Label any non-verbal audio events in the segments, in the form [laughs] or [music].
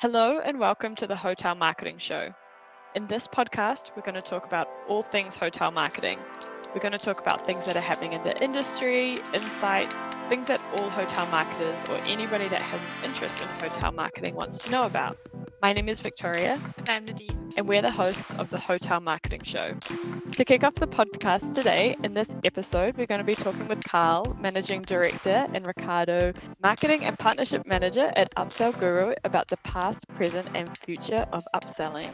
Hello and welcome to the Hotel Marketing Show. In this podcast, we're going to talk about all things hotel marketing. We're going to talk about things that are happening in the industry, insights, things that all hotel marketers or anybody that has an interest in hotel marketing wants to know about. My name is Victoria. And I'm Nadine. And we're the hosts of the Hotel Marketing Show. To kick off the podcast today, in this episode, we're going to be talking with Karl, Managing Director, and Ricardo, Marketing and Partnership Manager at Upsell Guru, about the past, present, and future of upselling.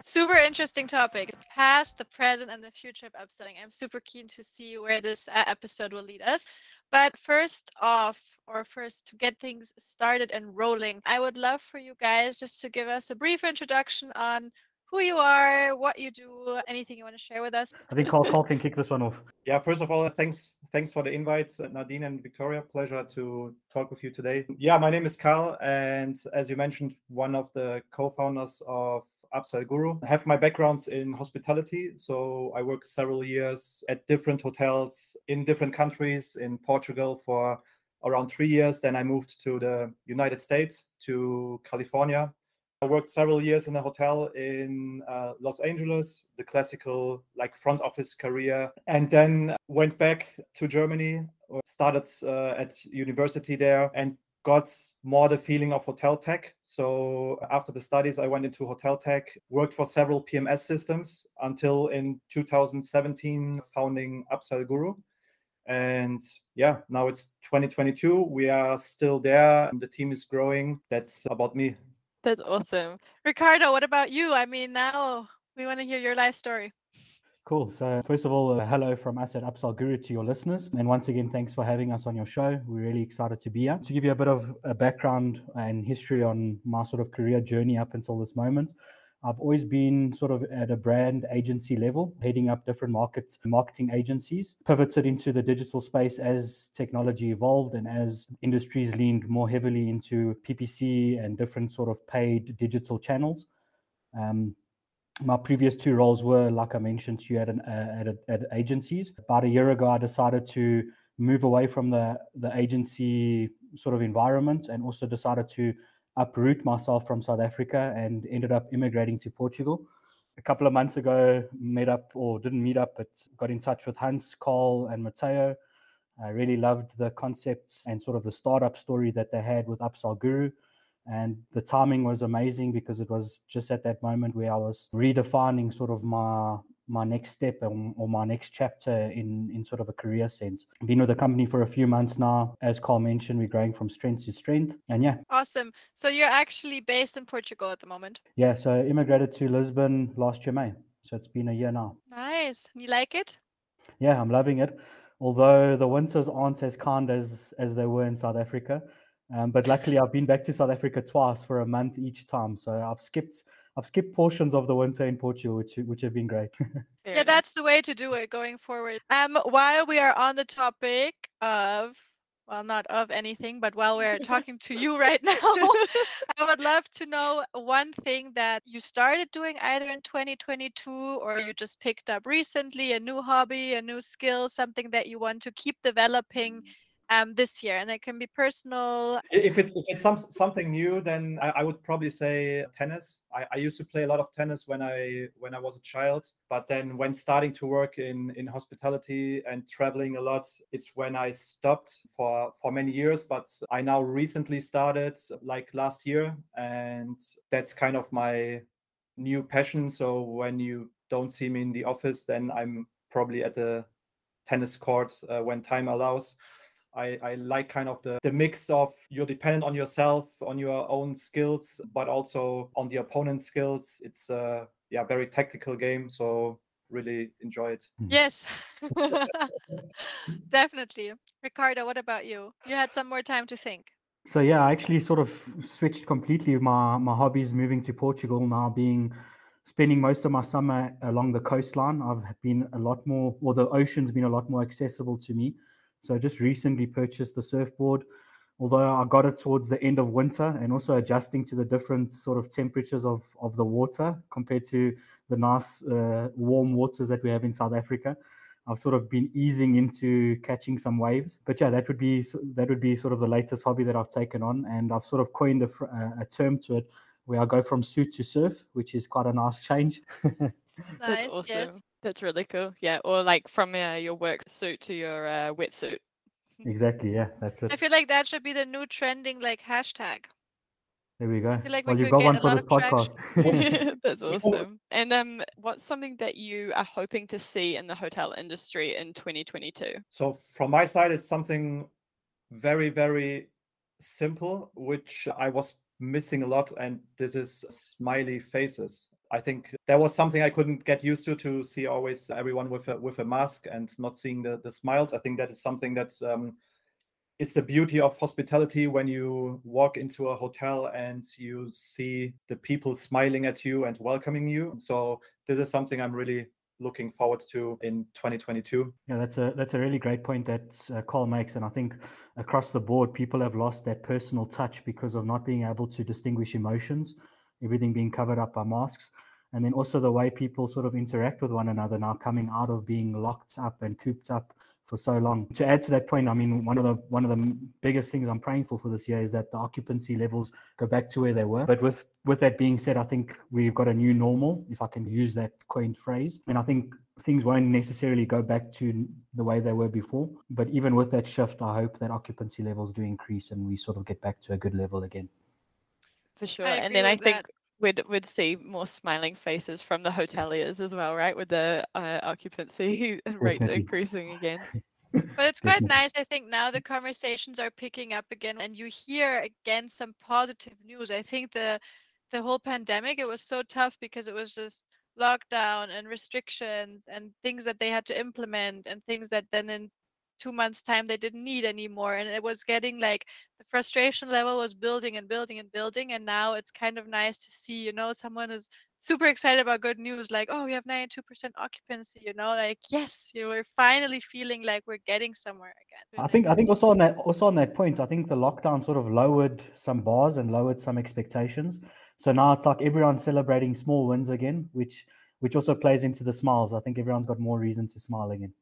Super interesting topic. the Past, the present, and the future of upselling. I'm super keen to see where this uh, episode will lead us. But first off, or first to get things started and rolling, I would love for you guys just to give us a brief introduction on who you are, what you do, anything you want to share with us. I think Karl, Karl can kick this one off. Yeah, first of all, thanks thanks for the invites, uh, Nadine and Victoria. Pleasure to talk with you today. Yeah, my name is Karl, and as you mentioned, one of the co-founders of Upsell Guru. I have my backgrounds in hospitality, so I worked several years at different hotels in different countries. In Portugal for around three years, then I moved to the United States, to California. I worked several years in a hotel in uh, Los Angeles, the classical like front office career, and then went back to Germany. Started uh, at university there and got more the feeling of hotel tech. So after the studies, I went into hotel tech, worked for several PMS systems until in 2017, founding Upsell Guru. And yeah, now it's 2022. We are still there the team is growing. That's about me. That's awesome. Ricardo, what about you? I mean, now we want to hear your life story. Cool. So, first of all, uh, hello from us at Upsell Guru to your listeners. And once again, thanks for having us on your show. We're really excited to be here. To give you a bit of a background and history on my sort of career journey up until this moment, I've always been sort of at a brand agency level, heading up different markets, marketing agencies, pivoted into the digital space as technology evolved and as industries leaned more heavily into PPC and different sort of paid digital channels. Um, my previous two roles were, like I mentioned to you, at, an, uh, at, a, at agencies. About a year ago, I decided to move away from the, the agency sort of environment and also decided to uproot myself from South Africa and ended up immigrating to Portugal. A couple of months ago, met up or didn't meet up, but got in touch with Hans, Karl, and Mateo. I really loved the concepts and sort of the startup story that they had with Upsell Guru and the timing was amazing because it was just at that moment where I was redefining sort of my my next step or my next chapter in in sort of a career sense. Been with the company for a few months now. As Karl mentioned, we're growing from strength to strength. And yeah. Awesome. So you're actually based in Portugal at the moment? Yeah. So immigrated to Lisbon last year May. So it's been a year now. Nice. You like it? Yeah, I'm loving it. Although the winters aren't as kind as as they were in South Africa. Um, but luckily, I've been back to South Africa twice for a month each time. So I've skipped I've skipped portions of the winter in Portugal, which which have been great. [laughs] yeah, that's the way to do it going forward. Um, while we are on the topic of well, not of anything, but while we're [laughs] talking to you right now, [laughs] I would love to know one thing that you started doing either in 2022 or you just picked up recently, a new hobby, a new skill, something that you want to keep developing um, this year, and it can be personal. If it's if it's some, something new, then I, I would probably say tennis. I, I, used to play a lot of tennis when I when I was a child, but then when starting to work in in hospitality and traveling a lot, it's when I stopped for for many years. But I now recently started like last year, and that's kind of my new passion. So when you don't see me in the office, then I'm probably at the tennis court uh, when time allows I, I like kind of the, the mix of you're dependent on yourself, on your own skills, but also on the opponent's skills. It's a yeah, very tactical game. So really enjoy it. Hmm. Yes, [laughs] definitely. Ricardo, what about you? You had some more time to think. So yeah, I actually sort of switched completely my my hobbies moving to Portugal now being spending most of my summer along the coastline. I've been a lot more or the ocean's been a lot more accessible to me. So I just recently purchased the surfboard. Although I got it towards the end of winter and also adjusting to the different sort of temperatures of, of the water compared to the nice uh, warm waters that we have in South Africa. I've sort of been easing into catching some waves. But yeah, that would be that would be sort of the latest hobby that I've taken on, and I've sort of coined a, a term to it where I go from suit to surf, which is quite a nice change. Nice. [laughs] That's awesome. Yes. That's really cool. Yeah, or like from uh, your work suit to your uh, wetsuit. [laughs] exactly. Yeah, that's it. I feel like that should be the new trending like hashtag. There we go. feel like we well, you've got one for this podcast. [laughs] [laughs] That's awesome. And um, what's something that you are hoping to see in the hotel industry in 2022? So from my side, it's something very, very simple, which I was missing a lot, and this is smiley faces. I think that was something I couldn't get used to to see always everyone with a with a mask and not seeing the, the smiles. I think that is something that's um, it's the beauty of hospitality when you walk into a hotel and you see the people smiling at you and welcoming you. So this is something I'm really looking forward to in 2022. Yeah, that's a that's a really great point that uh, Karl makes, and I think across the board, people have lost that personal touch because of not being able to distinguish emotions, everything being covered up by masks, and then also the way people sort of interact with one another now, coming out of being locked up and cooped up for so long. To add to that point, I mean, one of the one of the biggest things I'm praying for for this year is that the occupancy levels go back to where they were. But with with that being said, I think we've got a new normal, if I can use that coined phrase, and I think things won't necessarily go back to the way they were before. But even with that shift, I hope that occupancy levels do increase and we sort of get back to a good level again. For sure. And then I think that. we'd we'd see more smiling faces from the hoteliers as well, right? With the uh, occupancy [laughs] rate increasing again. But it's quite nice. I think now the conversations are picking up again, and you hear again some positive news. I think the the whole pandemic it was so tough because it was just lockdown and restrictions and things that they had to implement and things that then in two months time they didn't need anymore and it was getting like the frustration level was building and building and building and now it's kind of nice to see you know someone is super excited about good news like oh we have 92% occupancy you know like yes you know, we're finally feeling like we're getting somewhere again I think I think also on that also on that point, I think the lockdown sort of lowered some bars and lowered some expectations. So now it's like everyone's celebrating small wins again, which which also plays into the smiles. I think everyone's got more reason to smile again.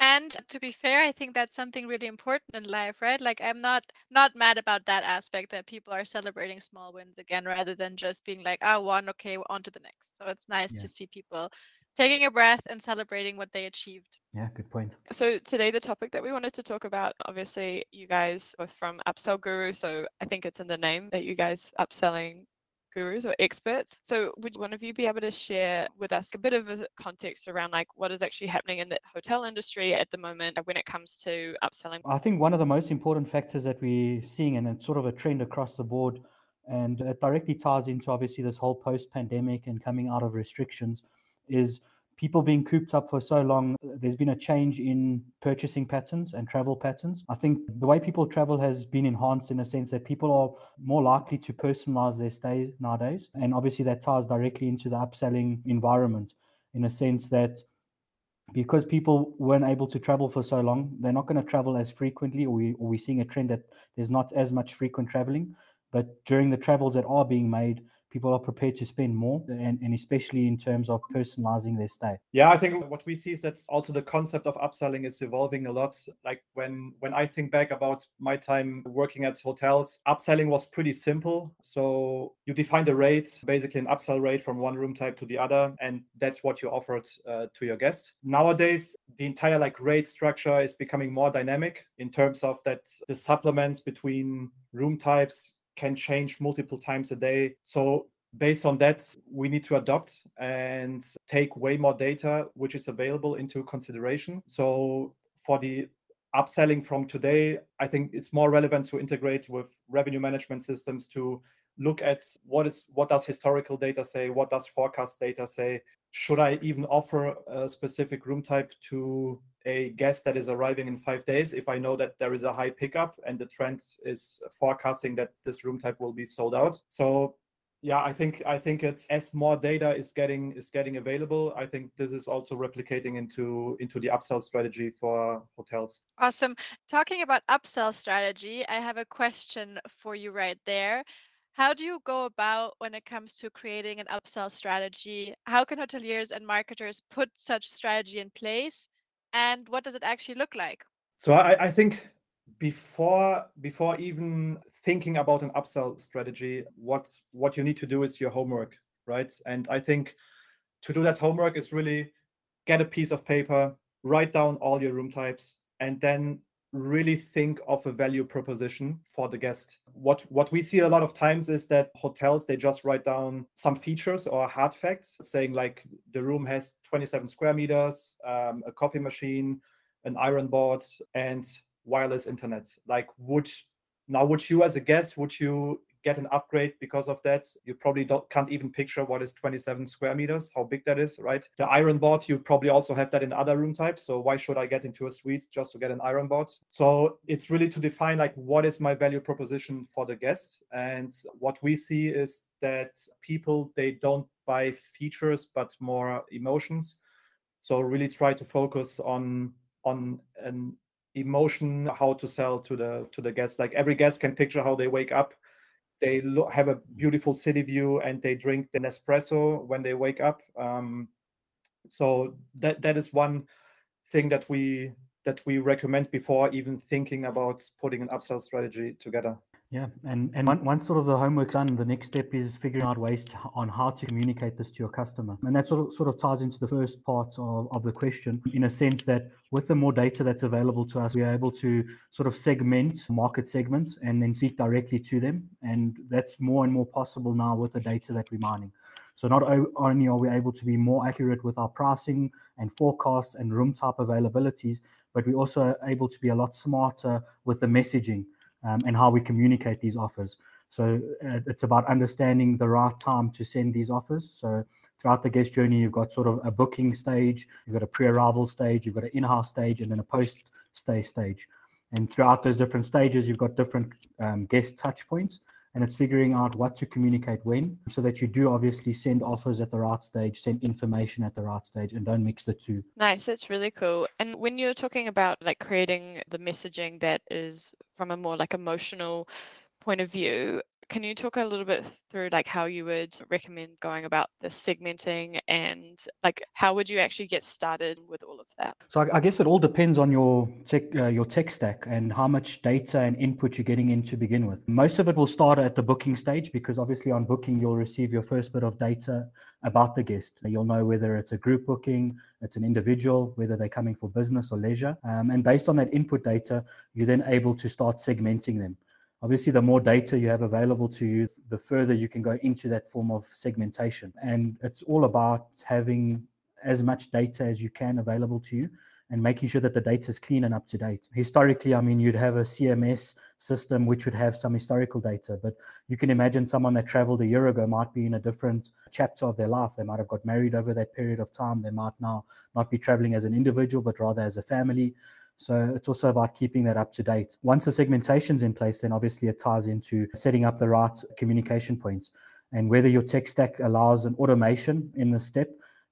And to be fair, I think that's something really important in life, right? Like I'm not not mad about that aspect that people are celebrating small wins again rather than just being like, ah, one, okay, on to the next. So it's nice Yeah. to see people taking a breath and celebrating what they achieved. Yeah, good point. So today the topic that we wanted to talk about, obviously you guys are from Upsell Guru, so I think it's in the name that you guys upselling gurus or experts. So would one of you be able to share with us a bit of a context around like what is actually happening in the hotel industry at the moment when it comes to upselling? I think one of the most important factors that we're seeing, and it's sort of a trend across the board, and it directly ties into obviously this whole post pandemic and coming out of restrictions, is people being cooped up for so long. There's been a change in purchasing patterns and travel patterns. I think the way people travel has been enhanced in a sense that people are more likely to personalize their stays nowadays. And obviously, that ties directly into the upselling environment in a sense that because people weren't able to travel for so long, they're not going to travel as frequently, or, we, or we're seeing a trend that there's not as much frequent traveling. But during the travels that are being made, people are prepared to spend more, and, and especially in terms of personalizing their stay. Yeah, I think what we see is that also the concept of upselling is evolving a lot. Like when when I think back about my time working at hotels, upselling was pretty simple. So you defined a rate, basically an upsell rate from one room type to the other, and that's what you offered uh, to your guest. Nowadays, the entire like rate structure is becoming more dynamic in terms of that the supplements between room types can change multiple times a day. So based on that, we need to adopt and take way more data which is available into consideration. So for the upselling from today, I think it's more relevant to integrate with revenue management systems to look at what is what does historical data say, what does forecast data say. Should I even offer a specific room type to a guest that is arriving in five days if I know that there is a high pickup and the trend is forecasting that this room type will be sold out. So yeah, I think I think it's as more data is getting is getting available. I think this is also replicating into into the upsell strategy for hotels. Awesome. Talking about upsell strategy, I have a question for you right there. how do you go about when it comes to creating an upsell strategy? How can hoteliers and marketers put such strategy in place? And what does it actually look like? So I, I think before before even thinking about an upsell strategy, what's what you need to do is your homework, right? And I think to do that homework is really get a piece of paper, write down all your room types, and then really think of a value proposition for the guest. What what we see a lot of times is that hotels they just write down some features or hard facts, saying like the room has 27 square meters, um, a coffee machine, an iron board, and wireless internet. Like would now would you as a guest would you get an upgrade because of that. You probably don't can't even picture what is 27 square meters, how big that is, right? The iron board, you probably also have that in other room types. So why should I get into a suite just to get an iron board? So it's really to define like what is my value proposition for the guest. And what we see is that people they don't buy features but more emotions. So really try to focus on on an emotion how to sell to the to the guests like every guest can picture how they wake up they have a beautiful city view and they drink the Nespresso when they wake up. Um, so that that is one thing that we that we recommend before even thinking about putting an upsell strategy together. Yeah, and and once sort of the homework's done, the next step is figuring out ways to, on how to communicate this to your customer, and that sort of sort of ties into the first part of, of the question, in a sense that with the more data that's available to us, we are able to sort of segment market segments and then speak directly to them, and that's more and more possible now with the data that we're mining. So not only are we able to be more accurate with our pricing and forecasts and room type availabilities, but we're also able to be a lot smarter with the messaging um, and how we communicate these offers. So uh, it's about understanding the right time to send these offers. So throughout the guest journey, you've got sort of a booking stage, you've got a pre-arrival stage, you've got an in-house stage, and then a post-stay stage. And throughout those different stages, you've got different um, guest touch points and it's figuring out what to communicate when so that you do obviously send offers at the right stage send information at the right stage and don't mix the two. Nice that's really cool. And when you're talking about like creating the messaging that is from a more like emotional point of view can you talk a little bit through like how you would recommend going about the segmenting and like how would you actually get started with all of that? So I, I guess it all depends on your tech uh, your tech stack and how much data and input you're getting in to begin with. Most of it will start at the booking stage because obviously on booking you'll receive your first bit of data about the guest. You'll know whether it's a group booking, it's an individual, whether they're coming for business or leisure, um, and based on that input data, you're then able to start segmenting them. Obviously, the more data you have available to you, the further you can go into that form of segmentation. And it's all about having as much data as you can available to you and making sure that the data is clean and up to date. Historically, I mean, you'd have a CMS system which would have some historical data, but you can imagine someone that traveled a year ago might be in a different chapter of their life. They might have got married over that period of time. They might now not be traveling as an individual, but rather as a family. So it's also about keeping that up to date. Once the segmentation's in place, then obviously it ties into setting up the right communication points. And whether your tech stack allows an automation in the step,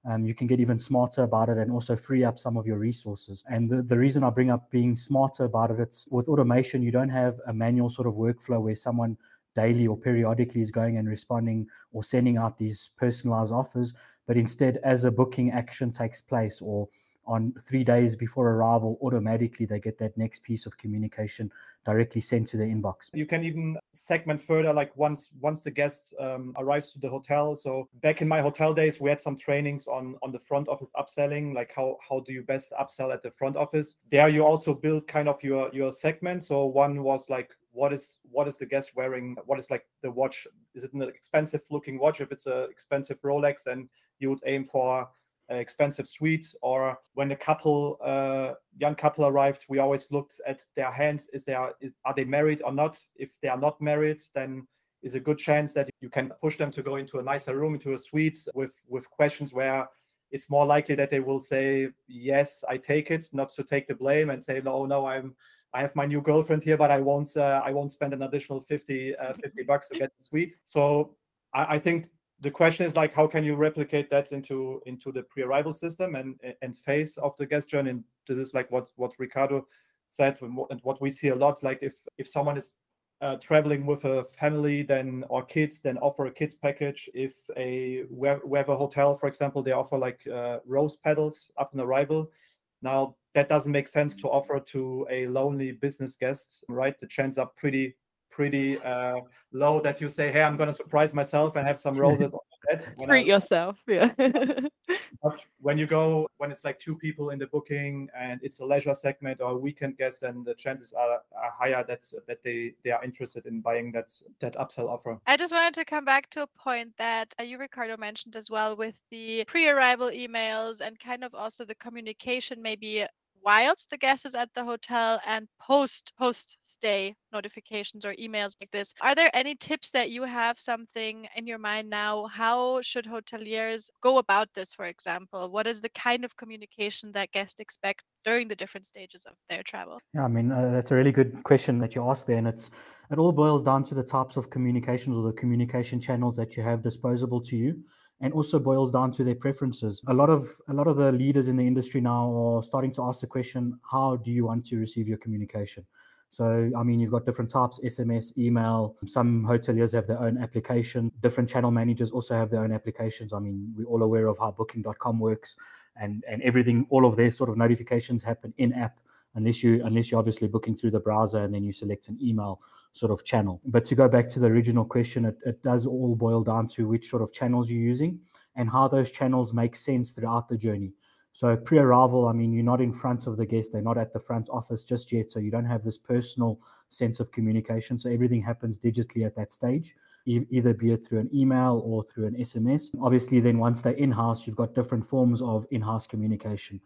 um, you can get even smarter about it and also free up some of your resources. And the, the reason I bring up being smarter about it, it's with automation, you don't have a manual sort of workflow where someone daily or periodically is going and responding or sending out these personalized offers, but instead, as a booking action takes place or on three days before arrival, automatically they get that next piece of communication directly sent to their inbox. You can even segment further, like once once the guest um, arrives to the hotel. So back in my hotel days, we had some trainings on on the front office upselling, like how how do you best upsell at the front office. There you also build kind of your your segment. So one was like what is what is the guest wearing what is like the watch is it an expensive looking watch if it's an expensive rolex then you would aim for expensive suite or when a couple uh, young couple arrived we always looked at their hands is there is, are they married or not if they are not married then is a good chance that you can push them to go into a nicer room into a suite with with questions where it's more likely that they will say yes i take it not to take the blame and say no no i'm I have my new girlfriend here, but I won't. Uh, I won't spend an additional 50, uh, 50 bucks to get the suite. So I think the question is like how can you replicate that into into the pre-arrival system and and phase of the guest journey? And this is like what what ricardo said and what we see a lot like if if someone is uh, traveling with a family then or kids then offer a kids package. If a have a hotel for example they offer like uh, rose petals up in arrival. Now that doesn't make sense to offer to a lonely business guest right? The chance are pretty pretty uh, low that you say hey i'm going to surprise myself and have some roses on my bed treat yourself yeah [laughs] but when you go when it's like two people in the booking and it's a leisure segment or a weekend guest, then the chances are, are higher that that they they are interested in buying that that upsell offer. I just wanted to come back to a point that uh, you Ricardo mentioned as well with the pre-arrival emails and kind of also the communication maybe whilst the guest is at the hotel and post post stay notifications or emails like this are there any tips that you have something in your mind now? How should hoteliers go about this for example? What is the kind of communication that guests expect during the different stages of their travel? Yeah i mean uh, that's a really good question that you asked there and it's it all boils down to the types of communications or the communication channels that you have disposable to you and also boils down to their preferences. A lot of a lot of the leaders in the industry now are starting to ask the question, how do you want to receive your communication? So, I mean, you've got different types SMS, email. Some hoteliers have their own application. Different channel managers also have their own applications. I mean, we're all aware of how booking.com works and, and everything, all of their sort of notifications happen in app unless you unless you're obviously booking through the browser and then you select an email sort of channel. But to go back to the original question, it, it does all boil down to which sort of channels you're using and how those channels make sense throughout the journey. So pre-arrival, I mean, you're not in front of the guest; they're not at the front office just yet, so you don't have this personal sense of communication. So everything happens digitally at that stage, either be it through an email or through an SMS. Obviously, then once they're in-house, you've got different forms of in-house communication.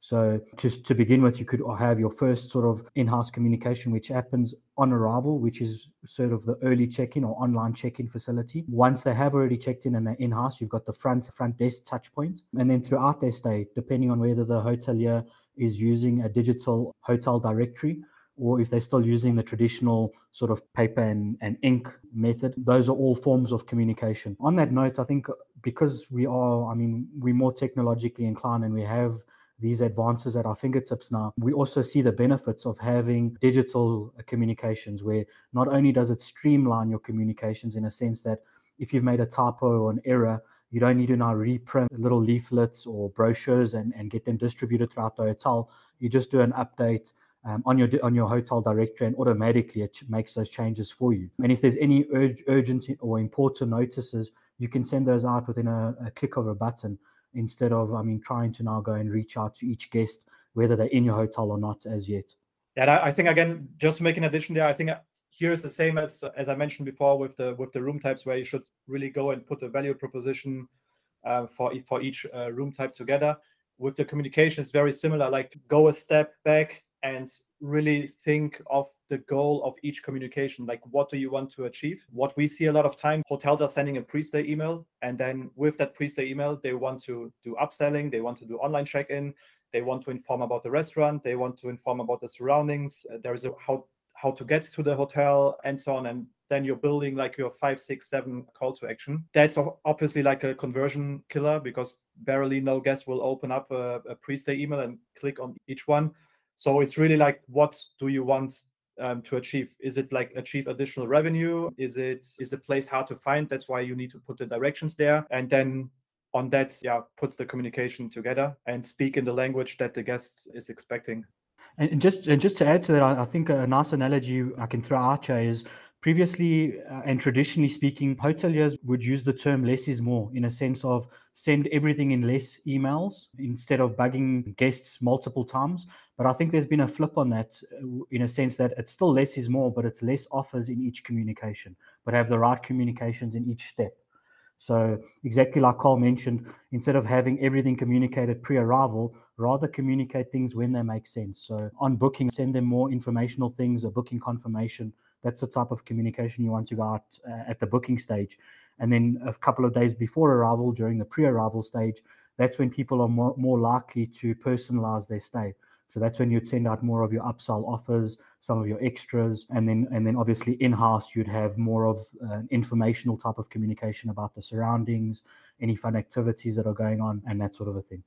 So, just to begin with, you could have your first sort of in house communication, which happens on arrival, which is sort of the early check in or online check in facility. Once they have already checked in and they're in house, you've got the front front desk touch point. And then throughout their stay, depending on whether the hotelier is using a digital hotel directory or if they're still using the traditional sort of paper and, and ink method, those are all forms of communication. On that note, I think because we are, I mean, we're more technologically inclined and we have these advances at our fingertips now, we also see the benefits of having digital communications where not only does it streamline your communications in a sense that if you've made a typo or an error, you don't need to now reprint little leaflets or brochures and, and get them distributed throughout the hotel. You just do an update um, on your on your hotel directory, and automatically it makes those changes for you. And if there's any urg- urgent or important notices, you can send those out within a, a click of a button instead of, I mean, trying to now go and reach out to each guest, whether they're in your hotel or not as yet. Yeah, I think again, just to make an addition there, I think here is the same as as I mentioned before with the with the room types, where you should really go and put a value proposition uh, for for each uh, room type together. With the communication, it's very similar. Like go a step back and really think of the goal of each communication. Like what do you want to achieve? What we see a lot of time hotels are sending a pre-stay email and then with that pre-stay email they want to do upselling they want to do online check-in they want to inform about the restaurant they want to inform about the surroundings uh, there is a how how to get to the hotel and so on and then you're building like your five six seven call to action. That's obviously like a conversion killer because barely no guest will open up a, a pre-stay email and click on each one so it's really like, what do you want um, to achieve? Is it like achieve additional revenue? Is it is the place hard to find? That's why you need to put the directions there, and then on that, yeah, puts the communication together and speak in the language that the guest is expecting. And just and just to add to that, I, I think a nice analogy I can throw out here is previously uh, and traditionally speaking, hoteliers would use the term less is more in a sense of send everything in less emails instead of bugging guests multiple times. But I think there's been a flip on that uh, in a sense that it's still less is more, but it's less offers in each communication, but have the right communications in each step. So, exactly like Karl mentioned, instead of having everything communicated pre arrival, rather communicate things when they make sense. So, on booking, send them more informational things, a booking confirmation, that's the type of communication you want to go out uh, at the booking stage. And then a couple of days before arrival, during the pre arrival stage, that's when people are more, more likely to personalize their stay. So that's when you'd send out more of your upsell offers, some of your extras, and then and then obviously in house you'd have more of an informational type of communication about the surroundings, any fun activities that are going on, and that sort of a thing.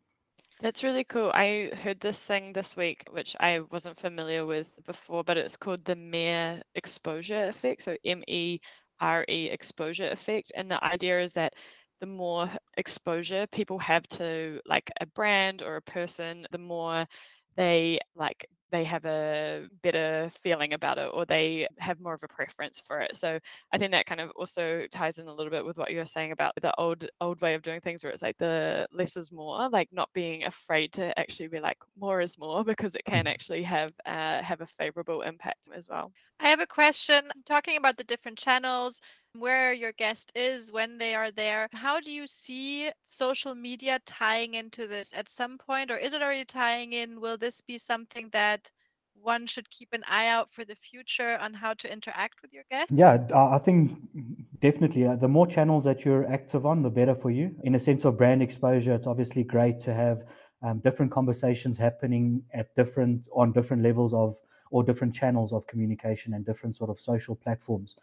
That's really cool. I heard this thing this week, which I wasn't familiar with before, but it's called the MERE exposure effect. So M E R E exposure effect. And the idea is that the more exposure people have to like a brand or a person, the more they like they have a better feeling about it or they have more of a preference for it so i think that kind of also ties in a little bit with what you were saying about the old old way of doing things where it's like the less is more like not being afraid to actually be like more is more [laughs] because it can mm. actually have uh, have a favorable impact as well i have a question talking about the different channels where your guest is when they are there. How do you see social media tying into this at some point, or is it already tying in? Will this be something that one should keep an eye out for the future on how to interact with your guests? Yeah, I think definitely. Uh, the more channels that you're active on, the better for you. In a sense of brand exposure, it's obviously great to have um, different conversations happening at different on different levels of or different channels of communication and different sort of social platforms.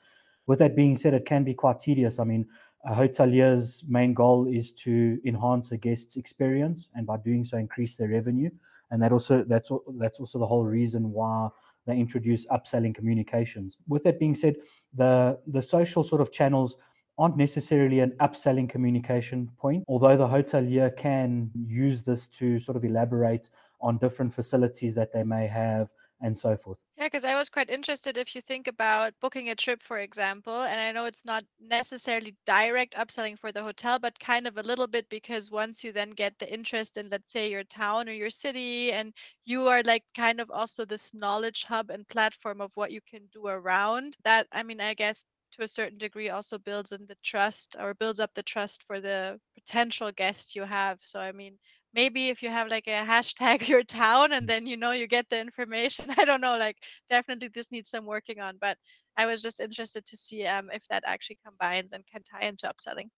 With that being said, it can be quite tedious. I mean, a hotelier's main goal is to enhance a guest's experience, and by doing so, increase their revenue. And that also that's that's also the whole reason why they introduce upselling communications. With that being said, the the social sort of channels aren't necessarily an upselling communication point, although the hotelier can use this to sort of elaborate on different facilities that they may have and so forth. Yeah, because I was quite interested if you think about booking a trip, for example, and I know it's not necessarily direct upselling for the hotel, but kind of a little bit because once you then get the interest in, let's say, your town or your city, and you are like kind of also this knowledge hub and platform of what you can do around that, I mean, I guess to a certain degree also builds in the trust or builds up the trust for the potential guest you have. So, I mean, maybe if you have like a hashtag [laughs] your town and then you know you get the information [laughs] i don't know like definitely this needs some working on but i was just interested to see um, if that actually combines and can tie into upselling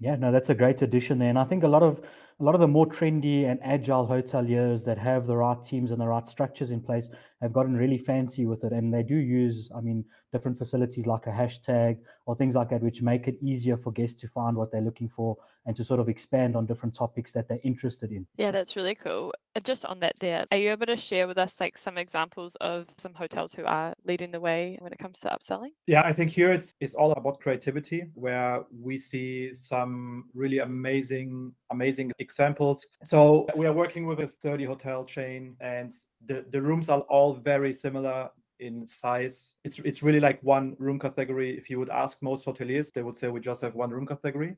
yeah, no, that's a great addition there. And I think a lot of a lot of the more trendy and agile hoteliers that have the right teams and the right structures in place have gotten really fancy with it. And they do use, I mean, different facilities like a hashtag or things like that, which make it easier for guests to find what they're looking for and to sort of expand on different topics that they're interested in. Yeah, that's really cool. And just on that there, are you able to share with us like some examples of some hotels who are leading the way when it comes to upselling? Yeah, I think here it's it's all about creativity where we see some really amazing amazing examples. So we are working with a 30 hotel chain and the, the rooms are all very similar in size. It's it's really like one room category. If you would ask most hoteliers, they would say we just have one room category.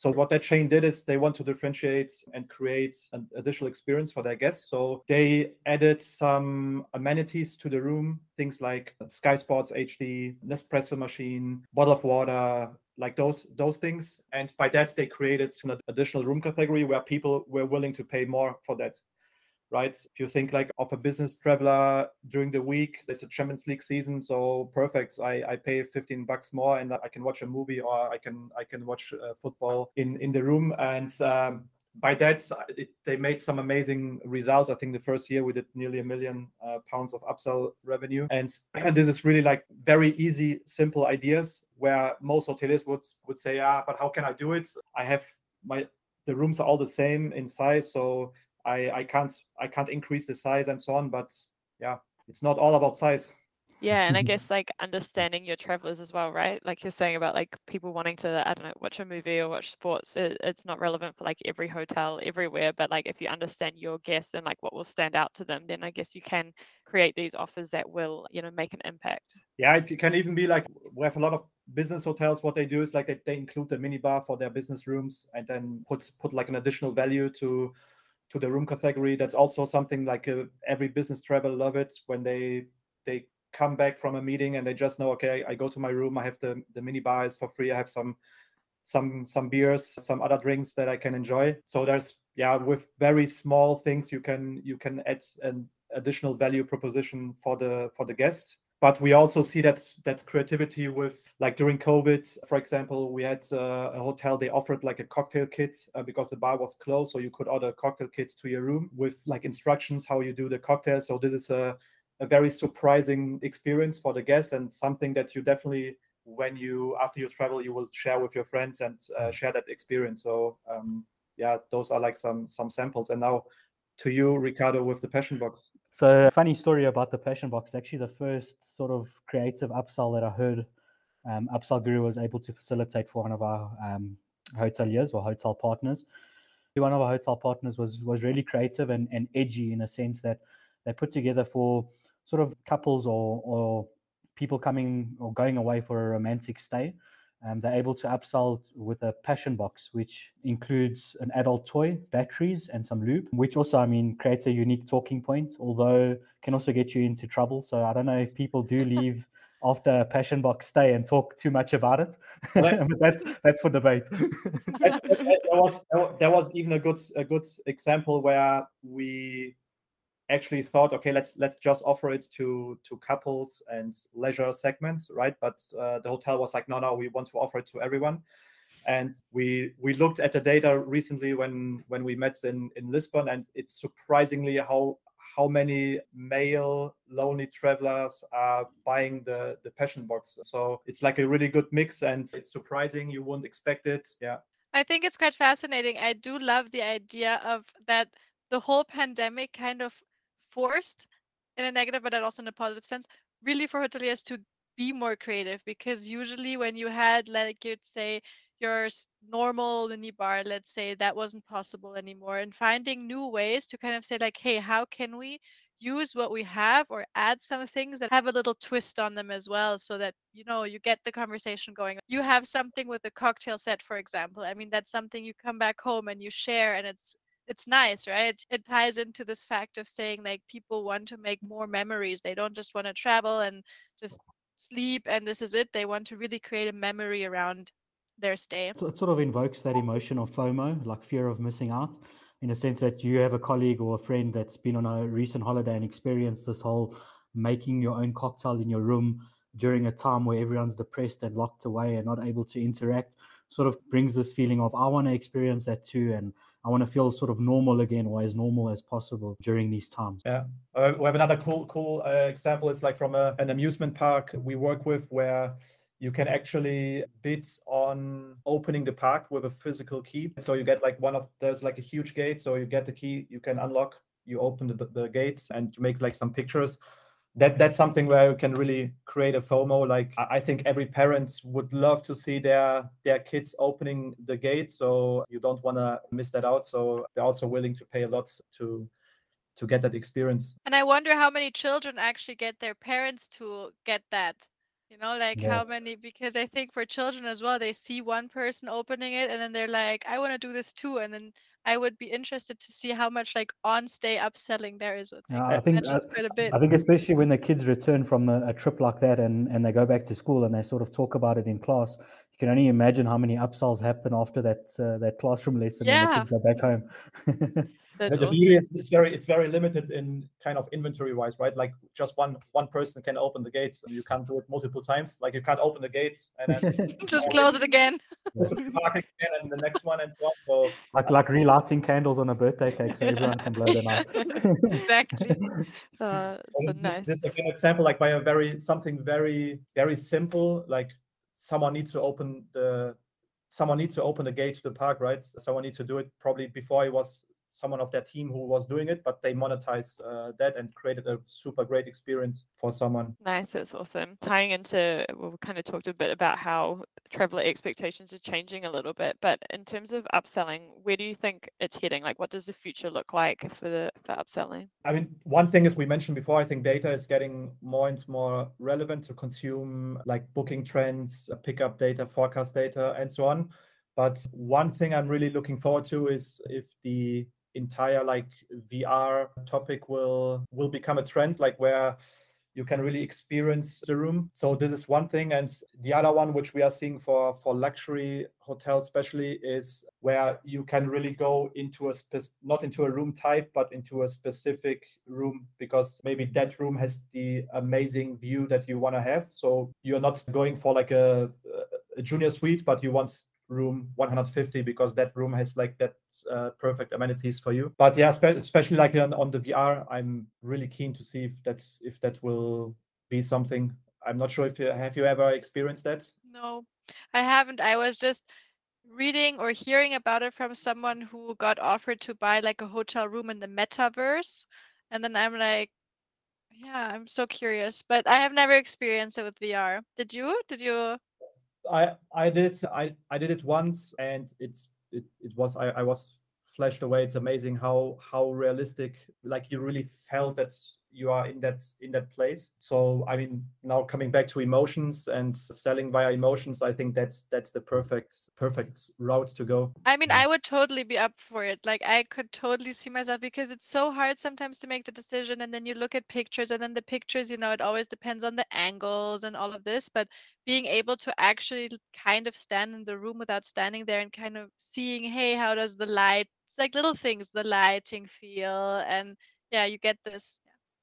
So what that chain did is they want to differentiate and create an additional experience for their guests. So they added some amenities to the room, things like Sky Sports HD, Nespresso machine, bottle of water, like those those things. And by that they created an additional room category where people were willing to pay more for that right? If you think like of a business traveler during the week, there's a Champions League season, so perfect. I, I pay 15 bucks more and I can watch a movie or I can I can watch uh, football in in the room and. Um, by that, it, they made some amazing results. I think the first year we did nearly a million uh, pounds of upsell revenue, and, this is really like very easy, simple ideas where most hoteliers would would say, "Ah, but how can I do it? I have my the rooms are all the same in size, so I I can't I can't increase the size and so on. But yeah, it's not all about size. Yeah, and I [laughs] guess like understanding your travelers as well, right? Like you're saying about like people wanting to, I don't know, watch a movie or watch sports. It, it's not relevant for like every hotel everywhere, but like if you understand your guests and like what will stand out to them, then I guess you can create these offers that will, you know, make an impact. Yeah, it can even be like we have a lot of business hotels. What they do is like they, they include the minibar for their business rooms and then put put like an additional value to to the room category. That's also something like uh, every business travel love it when they they come back from a meeting and they just know, okay, I go to my room, I have the the mini bars for free, I have some some some beers, some other drinks that I can enjoy. So there's yeah, with very small things you can you can add an additional value proposition for the for the guest but we also see that that creativity with like during covid for example we had uh, a hotel they offered like a cocktail kit uh, because the bar was closed so you could order cocktail kits to your room with like instructions how you do the cocktail so this is a, a very surprising experience for the guest and something that you definitely when you after you travel you will share with your friends and uh, share that experience so um, yeah, those are like some some samples. And now to you, Ricardo, with the Passion Box. So, funny story about the Passion Box. Actually, the first sort of creative upsell that I heard um, Upsell Guru was able to facilitate for one of our um, hoteliers or hotel partners. One of our hotel partners was was really creative and, and edgy in a sense that they put together for sort of couples or, or people coming or going away for a romantic stay. Um, they're able to upsell with a passion box, which includes an adult toy, batteries, and some lube, which also, I mean, creates a unique talking point, although can also get you into trouble. So I don't know if people do [laughs] leave after a passion box stay and talk too much about it. [laughs] but that's that's for debate. there was there was even a good a good example where we actually thought, okay, let's let's just offer it to to couples and leisure segments, right? But uh, the hotel was like, no, no, we want to offer it to everyone. And we we looked at the data recently when when we met in in Lisbon, and it's surprisingly how how many male lonely travelers are buying the the passion box. So it's like a really good mix, and it's surprising. You wouldn't expect it. Yeah. I think it's quite fascinating. I do love the idea of that the whole pandemic kind of forced in a negative, but also in a positive sense, really for hoteliers to be more creative because usually when you had like you'd say your normal mini bar let's say that wasn't possible anymore and finding new ways to kind of say like hey how can we use what we have or add some things that have a little twist on them as well so that you know you get the conversation going? You have something with a cocktail set for example. I mean that's something you come back home and you share and it's it's nice, right? It ties into this fact of saying like people want to make more memories. They don't just want to travel and just sleep and this is it. They want to really create a memory around their stay. So it sort of invokes that emotion of FOMO, like fear of missing out, in a sense that you have a colleague or a friend that's been on a recent holiday and experienced this whole making your own cocktail in your room during a time where everyone's depressed and locked away and not able to interact sort of brings this feeling of I want to experience that too and I want to feel sort of normal again or as normal as possible during these times. Yeah. Uh, we have another cool, cool uh, example. It's like from a, an amusement park we work with where you can actually bid on opening the park with a physical key. So you get like one of, there's like a huge gate. So you get the key, you can unlock, you open the, the gates and you make like some pictures that that's something where you can really create a FOMO. Like I think every parent would love to see their their kids opening the gate, so you don't want to miss that out. So they're also willing to pay a lot to to get that experience. And I wonder how many children actually get their parents to get that. You know, like yeah. how many, because I think for children as well, they see one person opening it and then they're like, I want to do this too. And then I would be interested to see how much like on stay upselling there is with. Yeah, I think uh, quite a bit. I think especially when the kids return from a, a, trip like that and and they go back to school and they sort of talk about it in class. You can only imagine how many upsells happen after that uh, that classroom lesson yeah. when the kids go back home. [laughs] the beauty is it's very it's very limited in kind of inventory wise, right? Like just one one person can open the gates, and you can't do it multiple times. Like you can't open the gates and then [laughs] [laughs] just close it again. again, and the next one and so on. So like like relighting candles on a birthday cake, so everyone can blow them out. [laughs] exactly. Uh, so nice. This is an example, like by a very something very very simple, like someone needs to open the someone needs to open the gate to the park, right? Someone needs to do it probably before it was someone of their team who was doing it, but they monetized uh, that and created a super great experience for someone. Nice, that's awesome. Tying into, well, we kind of talked a bit about how traveler expectations are changing a little bit, but in terms of upselling, where do you think it's heading? Like, what does the future look like for the for upselling? I mean, one thing is we mentioned before. I think data is getting more and more relevant to consume, like booking trends, pickup data, forecast data, and so on. But one thing I'm really looking forward to is if the entire like VR topic will will become a trend, like where you can really experience the room. So this is one thing, and the other one, which we are seeing for for luxury hotels, especially, is where you can really go into a spec- not into a room type, but into a specific room because maybe that room has the amazing view that you want to have. So you're not going for like a, a junior suite, but you want room 150 because that room has like that uh, perfect amenities for you but yeah spe- especially like on, on the vr i'm really keen to see if that's if that will be something i'm not sure if you have you ever experienced that no i haven't i was just reading or hearing about it from someone who got offered to buy like a hotel room in the metaverse. And then I'm like, yeah, I'm so curious, but I have never experienced it with VR. Did you? Did you? I I did I I did it once and it's it, it was I, I was flashed away. It's amazing how how realistic like you really felt that you are in that in that place. So i mean now coming back to emotions and selling via emotions i think that's that's the perfect perfect route to go. I mean i would totally be up for it. Like i could totally see myself because it's so hard sometimes to make the decision and then you look at pictures and then the pictures you know it always depends on the angles and all of this but being able to actually kind of stand in the room without standing there and kind of seeing hey how does the light it's like little things the lighting feel and yeah you get this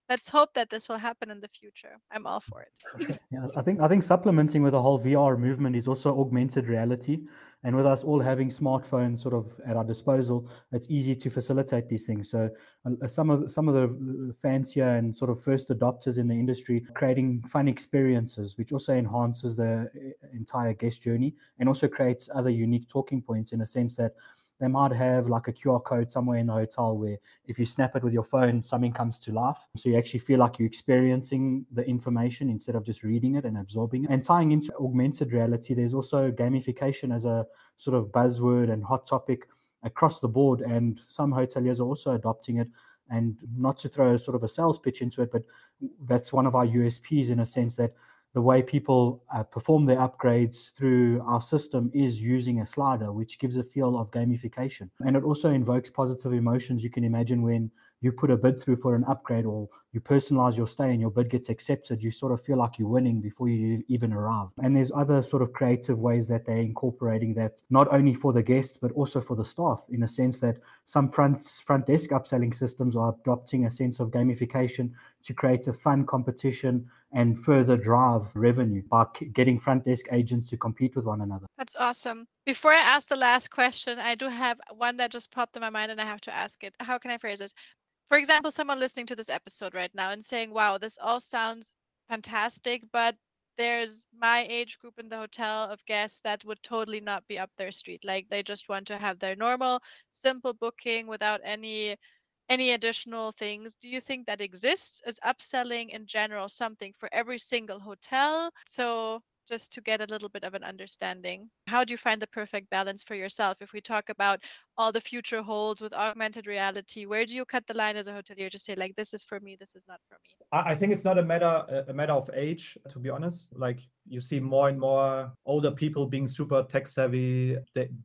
let's hope that this will happen in the future. I'm all for it. yeah, I think I think supplementing with the whole VR movement is also augmented reality. And with us all having smartphones sort of at our disposal, it's easy to facilitate these things. So uh, some of some of the fancier and sort of first adopters in the industry creating fun experiences, which also enhances the uh, entire guest journey and also creates other unique talking points in a sense that they might have like a QR code somewhere in the hotel where if you snap it with your phone, something comes to life. So you actually feel like you're experiencing the information instead of just reading it and absorbing it. And tying into augmented reality, there's also gamification as a sort of buzzword and hot topic across the board. And some hoteliers are also adopting it. And not to throw sort of a sales pitch into it, but that's one of our USPs in a sense that the way people uh, perform their upgrades through our system is using a slider, which gives a feel of gamification. And it also invokes positive emotions. You can imagine when you put a bid through for an upgrade or you personalize your stay and your bid gets accepted, you sort of feel like you're winning before you even arrive. And there's other sort of creative ways that they're incorporating that not only for the guests but also for the staff in a sense that some front front desk upselling systems are adopting a sense of gamification to create a fun competition and further drive revenue by getting front desk agents to compete with one another. That's awesome. Before I ask the last question, I do have one that just popped in my mind and I have to ask it. How can I phrase this? For example, someone listening to this episode right now and saying, wow, this all sounds fantastic, but there's my age group in the hotel of guests that would totally not be up their street. Like they just want to have their normal, simple booking without any any additional things do you think that exists is upselling in general something for every single hotel? So just to get a little bit of an understanding. How do you find the perfect balance for yourself? If we talk about all the future holds with augmented reality, where do you cut the line as a hotelier to say like this is for me, this is not for me? I think it's not a matter a matter of age, to be honest. Like you see more and more older people being super tech savvy,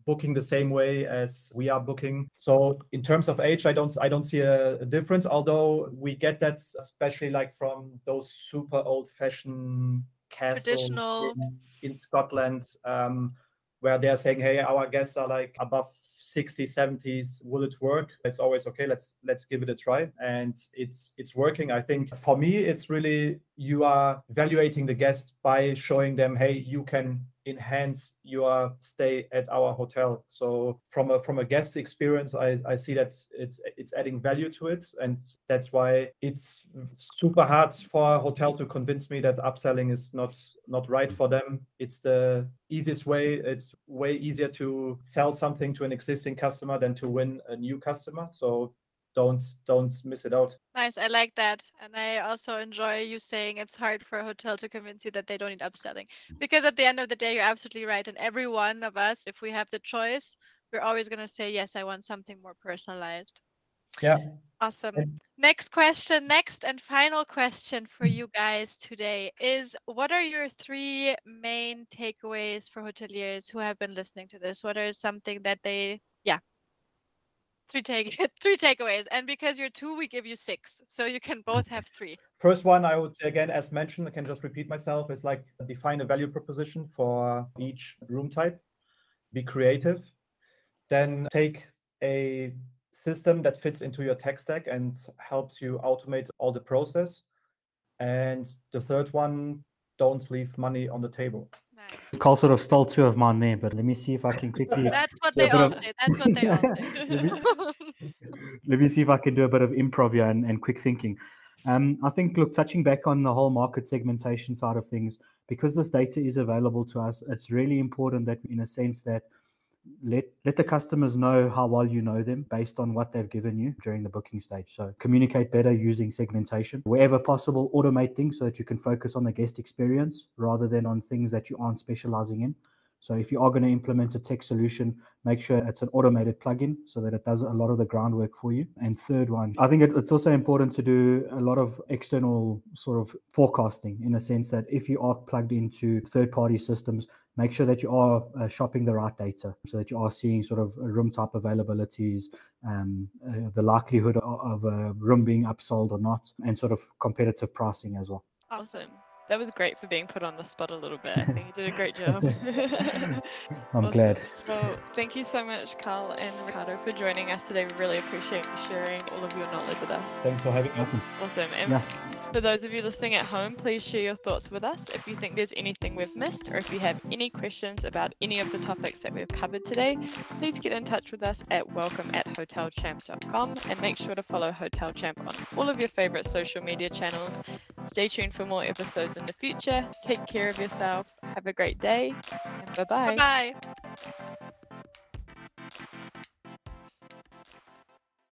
booking the same way as we are booking. So in terms of age, I don't I don't see a, a difference. Although we get that especially like from those super old fashioned castles in, in, Scotland um, where they're saying, hey, our guests are like above 60 70s will it work? It's always okay let's let's give it a try. And it's it's working. I think for me it's really you are evaluating the guest by showing them hey you can enhance your stay at our hotel. So from a from a guest experience i i see that it's it's adding value to it. And that's why it's super hard for a hotel to convince me that upselling is not not right for them. It's the easiest way. It's way easier to sell something to an existing customer than to win a new customer. So don't don't miss it out. Nice i like that. And i also enjoy you saying it's hard for a hotel to convince you that they don't need upselling. Because at the end of the day you're absolutely right. And every one of us if we have the choice we're always going to say yes i want something more personalized. Yeah. Awesome. Next question next and final question for you guys today is what are your three main takeaways for hoteliers who have been listening to this? What are something that they yeah three take [laughs] three takeaways and because you're two we give you six so you can both have three. First one i would say again as mentioned i can just repeat myself is like define a value proposition for each room type. Be creative. Then take a system that fits into your tech stack and helps you automate all the process. And the third one don't leave money on the table Karl sort of stole two of my name, but let me see if I can quickly. [laughs] That's what they all of... say. That's what they all say. let, me, [laughs] let, me, see if I can do a bit of improv here and, and quick thinking. Um, I think, look, touching back on the whole market segmentation side of things, because this data is available to us, it's really important that, in a sense, that let let the customers know how well you know them based on what they've given you during the booking stage. So communicate better using segmentation. Wherever possible, automate things so that you can focus on the guest experience rather than on things that you aren't specializing in. So if you are going to implement a tech solution, make sure it's an automated plugin so that it does a lot of the groundwork for you. And third one, I think it, it's also important to do a lot of external sort of forecasting in a sense that if you are plugged into third party systems, make sure that you are uh, shopping the right data so that you are seeing sort of room type availabilities, um, uh, the likelihood of, of a room being upsold or not, and sort of competitive pricing as well. Awesome. That was great for being put on the spot a little bit. I think you did a great job. [laughs] I'm Awesome. glad. Well, thank you so much, Karl and Ricardo, for joining us today. We really appreciate you sharing all of your knowledge with us. Thanks for having us. Awesome. Awesome. And Yeah. for those of you listening at home, please share your thoughts with us. If you think there's anything we've missed, or if you have any questions about any of the topics that we've covered today, please get in touch with us at welcome at hotelchamp.com and make sure to follow Hotelchamp on all of your favorite social media channels. Stay tuned for more episodes in the future. Take care of yourself. Have a great day. Bye bye. Bye.